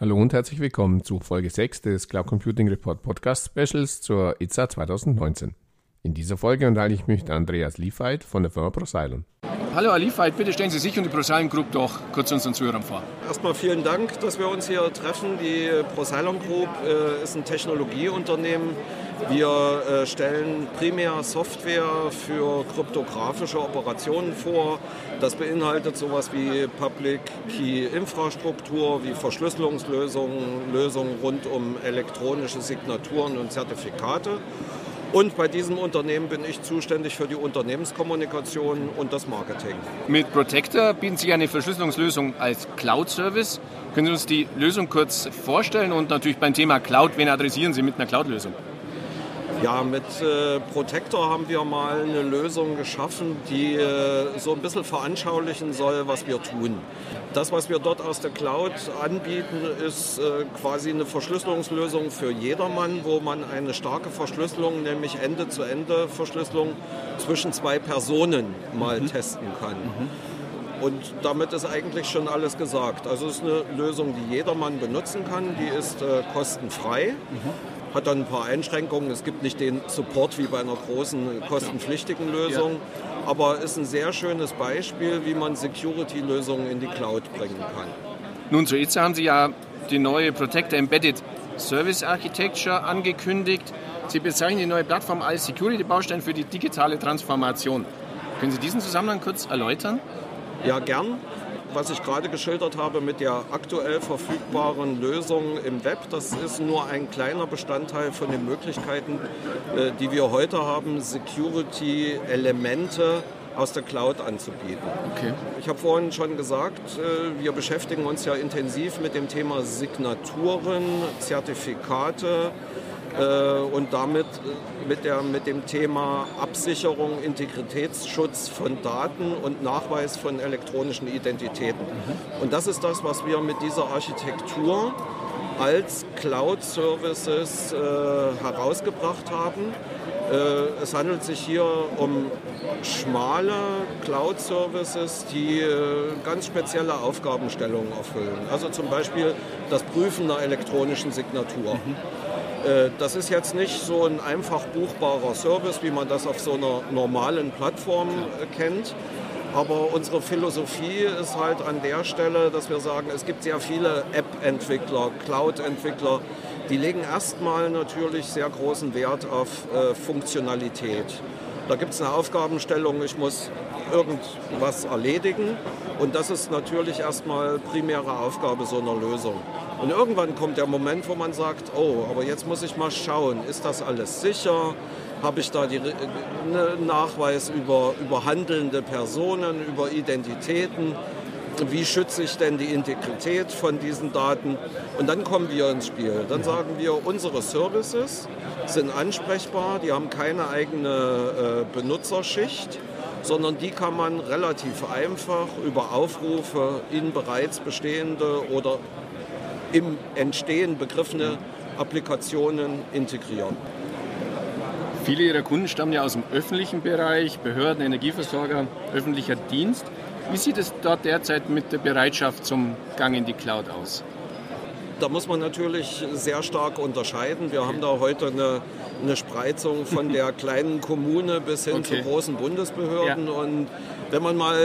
Hallo und herzlich willkommen zu Folge 6 des Cloud Computing Report Podcast Specials zur ITSA 2019. In dieser Folge unterhalte ich mich mit Andreas Liefeit von der Firma ProSilon. Hallo Herr Liefeit, bitte stellen Sie sich und die ProSilon Group doch kurz unseren Zuhörern vor. Erstmal vielen Dank, dass wir uns hier treffen. Die ProSilon Group äh, ist ein Technologieunternehmen. Wir äh, stellen primär Software für kryptografische Operationen vor. Das beinhaltet sowas wie Public Key Infrastruktur, wie Verschlüsselungslösungen, Lösungen rund um elektronische Signaturen und Zertifikate. Und bei diesem Unternehmen bin ich zuständig für die Unternehmenskommunikation und das Marketing. Mit Protector bieten Sie eine Verschlüsselungslösung als Cloud-Service. Können Sie uns die Lösung kurz vorstellen? Und natürlich beim Thema Cloud, wen adressieren Sie mit einer Cloud-Lösung? Ja, mit äh, Protector haben wir mal eine Lösung geschaffen, die äh, so ein bisschen veranschaulichen soll, was wir tun. Das, was wir dort aus der Cloud anbieten, ist äh, quasi eine Verschlüsselungslösung für jedermann, wo man eine starke Verschlüsselung, nämlich Ende-zu-Ende-Verschlüsselung zwischen zwei Personen mal mhm. testen kann. Mhm. Und damit ist eigentlich schon alles gesagt. Also es ist eine Lösung, die jedermann benutzen kann, die ist äh, kostenfrei. Mhm hat dann ein paar Einschränkungen. Es gibt nicht den Support wie bei einer großen kostenpflichtigen Lösung, ja. aber ist ein sehr schönes Beispiel, wie man Security-Lösungen in die Cloud bringen kann. Nun, zu EZA haben Sie ja die neue Protector Embedded Service Architecture angekündigt. Sie bezeichnen die neue Plattform als Security-Baustein für die digitale Transformation. Können Sie diesen Zusammenhang kurz erläutern? Ja, gern was ich gerade geschildert habe mit der aktuell verfügbaren Lösung im Web, das ist nur ein kleiner Bestandteil von den Möglichkeiten, äh, die wir heute haben, Security-Elemente aus der Cloud anzubieten. Okay. Ich habe vorhin schon gesagt, äh, wir beschäftigen uns ja intensiv mit dem Thema Signaturen, Zertifikate, und damit äh, mit, der, mit dem Thema Absicherung, Integritätsschutz von Daten und Nachweis von elektronischen Identitäten. Mhm. Und das ist das, was wir mit dieser Architektur als Cloud-Services äh, herausgebracht haben. Äh, es handelt sich hier um schmale Cloud-Services, die äh, ganz spezielle Aufgabenstellungen erfüllen. Also zum Beispiel das Prüfen einer elektronischen Signatur. Mhm. Äh, das ist jetzt nicht so ein einfach buchbarer Service, wie man das auf so einer normalen Plattform äh, kennt. Aber unsere Philosophie ist halt an der Stelle, dass wir sagen, es gibt sehr viele App-Entwickler, Cloud-Entwickler, die legen erstmal natürlich sehr großen Wert auf äh, Funktionalität. Da gibt es eine Aufgabenstellung, ich muss irgendwas erledigen und das ist natürlich erstmal primäre Aufgabe so einer Lösung. Und irgendwann kommt der Moment, wo man sagt, oh, aber jetzt muss ich mal schauen, ist das alles sicher? Habe ich da einen ne, Nachweis über, über handelnde Personen, über Identitäten? Wie schütze ich denn die Integrität von diesen Daten? Und dann kommen wir ins Spiel. Dann sagen wir, unsere Services sind ansprechbar, die haben keine eigene äh, Benutzerschicht sondern die kann man relativ einfach über Aufrufe in bereits bestehende oder im Entstehen begriffene Applikationen integrieren. Viele Ihrer Kunden stammen ja aus dem öffentlichen Bereich, Behörden, Energieversorger, öffentlicher Dienst. Wie sieht es dort derzeit mit der Bereitschaft zum Gang in die Cloud aus? Da muss man natürlich sehr stark unterscheiden. Wir haben da heute eine, eine Spreizung von der kleinen Kommune bis hin okay. zu großen Bundesbehörden. Ja. Und wenn man mal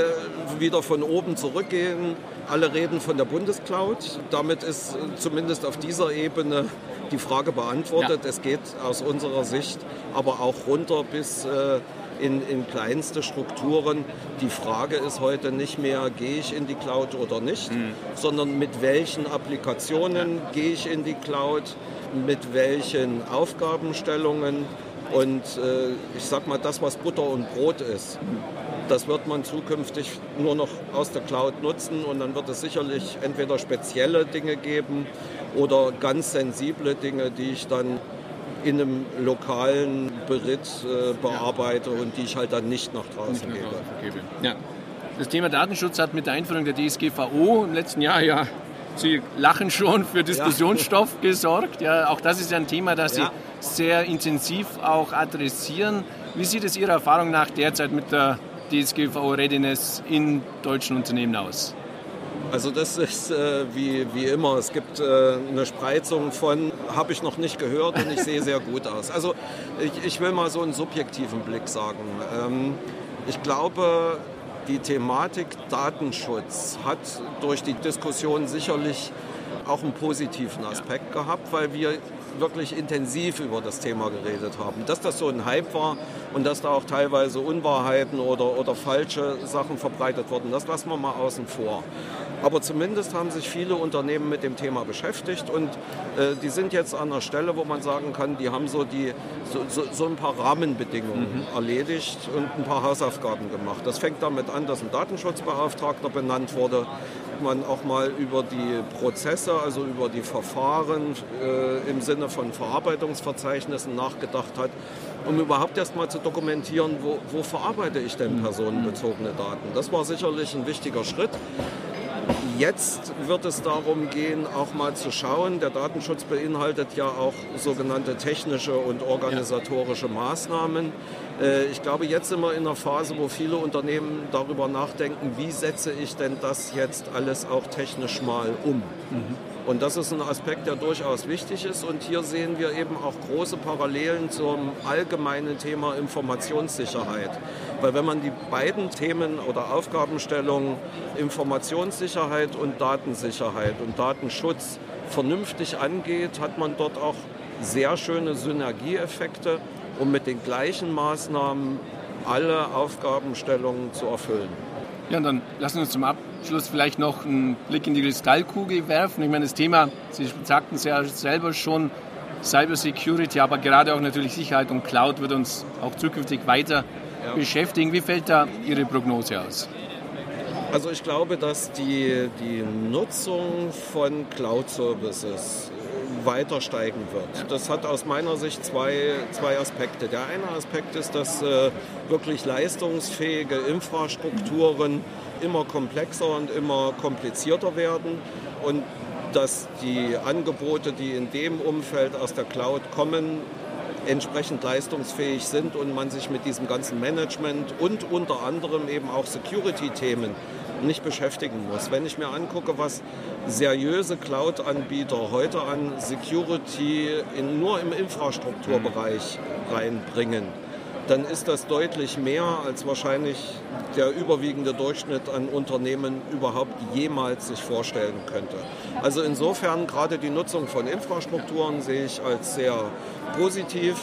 wieder von oben zurückgehen, alle reden von der Bundescloud. Damit ist zumindest auf dieser Ebene die Frage beantwortet. Ja. Es geht aus unserer Sicht aber auch runter bis äh, in, in kleinste Strukturen. Die Frage ist heute nicht mehr, gehe ich in die Cloud oder nicht, mhm. sondern mit welchen Applikationen ja. gehe ich in die Cloud, mit welchen Aufgabenstellungen und äh, ich sag mal, das, was Butter und Brot ist, das wird man zukünftig nur noch aus der Cloud nutzen und dann wird es sicherlich entweder spezielle Dinge geben oder ganz sensible Dinge, die ich dann in einem lokalen Beritt äh, bearbeite ja. und die ich halt dann nicht nach draußen nicht gebe. Ja. Das Thema Datenschutz hat mit der Einführung der DSGVO im letzten Jahr ja Sie lachen schon für Diskussionsstoff ja. gesorgt. Ja, auch das ist ja ein Thema, das ja. Sie sehr intensiv auch adressieren. Wie sieht es Ihrer Erfahrung nach derzeit mit der DSGVO-Readiness in deutschen Unternehmen aus? Also das ist äh, wie, wie immer. Es gibt äh, eine Spreizung von, habe ich noch nicht gehört und ich sehe sehr gut aus. Also ich, ich will mal so einen subjektiven Blick sagen. Ähm, ich glaube, die Thematik Datenschutz hat durch die Diskussion sicherlich auch einen positiven Aspekt gehabt, weil wir wirklich intensiv über das Thema geredet haben. Dass das so ein Hype war und dass da auch teilweise Unwahrheiten oder, oder falsche Sachen verbreitet wurden, das lassen wir mal außen vor. Aber zumindest haben sich viele Unternehmen mit dem Thema beschäftigt und äh, die sind jetzt an einer Stelle, wo man sagen kann, die haben so, die, so, so, so ein paar Rahmenbedingungen mhm. erledigt und ein paar Hausaufgaben gemacht. Das fängt damit an, dass ein Datenschutzbeauftragter benannt wurde, man auch mal über die Prozesse, also über die Verfahren äh, im Sinne von Verarbeitungsverzeichnissen nachgedacht hat, um überhaupt erst mal zu dokumentieren, wo, wo verarbeite ich denn mhm. personenbezogene Daten. Das war sicherlich ein wichtiger Schritt. Jetzt wird es darum gehen, auch mal zu schauen. Der Datenschutz beinhaltet ja auch sogenannte technische und organisatorische Maßnahmen. Äh, ich glaube, jetzt sind wir in einer Phase, wo viele Unternehmen darüber nachdenken, wie setze ich denn das jetzt alles auch technisch mal um. Mhm. Und das ist ein Aspekt, der durchaus wichtig ist. Und hier sehen wir eben auch große Parallelen zum allgemeinen Thema Informationssicherheit. Weil wenn man die beiden Themen oder Aufgabenstellungen Informationssicherheit und Datensicherheit und Datenschutz vernünftig angeht, hat man dort auch sehr schöne Synergieeffekte, um mit den gleichen Maßnahmen alle Aufgabenstellungen zu erfüllen. Ja, und dann lassen wir uns zum Abschluss vielleicht noch einen Blick in die Kristallkugel werfen. Ich meine, das Thema, Sie sagten es ja selber schon, Cyber Security, aber gerade auch natürlich Sicherheit und Cloud wird uns auch zukünftig weiter ja. beschäftigen. Wie fällt da Ihre Prognose aus? Also ich glaube, dass die, die Nutzung von Cloud-Services weiter steigen wird. Das hat aus meiner Sicht zwei, zwei Aspekte. Der eine Aspekt ist, dass äh, wirklich leistungsfähige Infrastrukturen immer komplexer und immer komplizierter werden und dass die Angebote, die in dem Umfeld aus der Cloud kommen, entsprechend leistungsfähig sind und man sich mit diesem ganzen Management und unter anderem eben auch Security-Themen nicht beschäftigen muss. Wenn ich mir angucke, was seriöse Cloud-Anbieter heute an Security in, nur im Infrastrukturbereich reinbringen, dann ist das deutlich mehr, als wahrscheinlich der überwiegende Durchschnitt an Unternehmen überhaupt jemals sich vorstellen könnte. Also insofern gerade die Nutzung von Infrastrukturen sehe ich als sehr positiv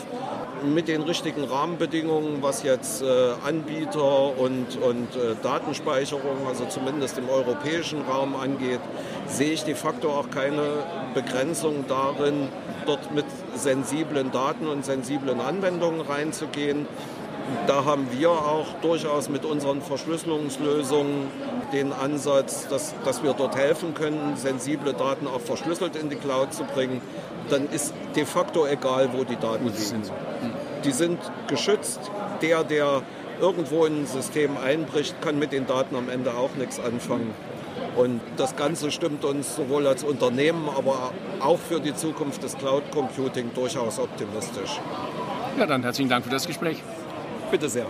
mit den richtigen Rahmenbedingungen, was jetzt äh, Anbieter und, und äh, Datenspeicherung, also zumindest im europäischen Raum angeht, sehe ich de facto auch keine Begrenzung darin, dort mit sensiblen Daten und sensiblen Anwendungen reinzugehen. Da haben wir auch durchaus mit unseren Verschlüsselungslösungen den Ansatz, dass, dass wir dort helfen können, sensible Daten auch verschlüsselt in die Cloud zu bringen. Dann ist de facto egal, wo die Daten liegen. Die sind geschützt. Der, der irgendwo in ein System einbricht, kann mit den Daten am Ende auch nichts anfangen. Und das Ganze stimmt uns sowohl als Unternehmen, aber auch für die Zukunft des Cloud Computing durchaus optimistisch. Ja, dann herzlichen Dank für das Gespräch. Bitte sehr.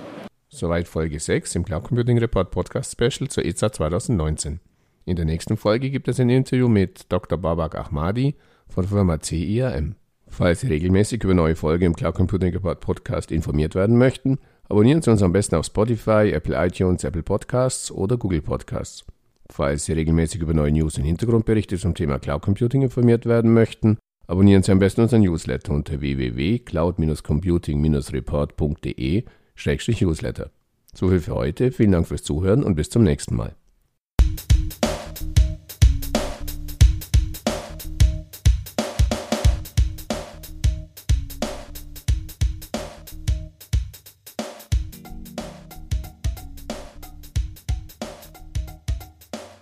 Soweit Folge 6 im Cloud Computing Report Podcast Special zur ESA 2019. In der nächsten Folge gibt es ein Interview mit Dr. Babak Ahmadi von Firma CIAM. Falls Sie regelmäßig über neue Folgen im Cloud Computing Report Podcast informiert werden möchten, abonnieren Sie uns am besten auf Spotify, Apple iTunes, Apple Podcasts oder Google Podcasts. Falls Sie regelmäßig über neue News und Hintergrundberichte zum Thema Cloud Computing informiert werden möchten, abonnieren Sie am besten unseren Newsletter unter www.cloud-computing-report.de Newsletter. So viel für heute, vielen Dank fürs Zuhören und bis zum nächsten Mal.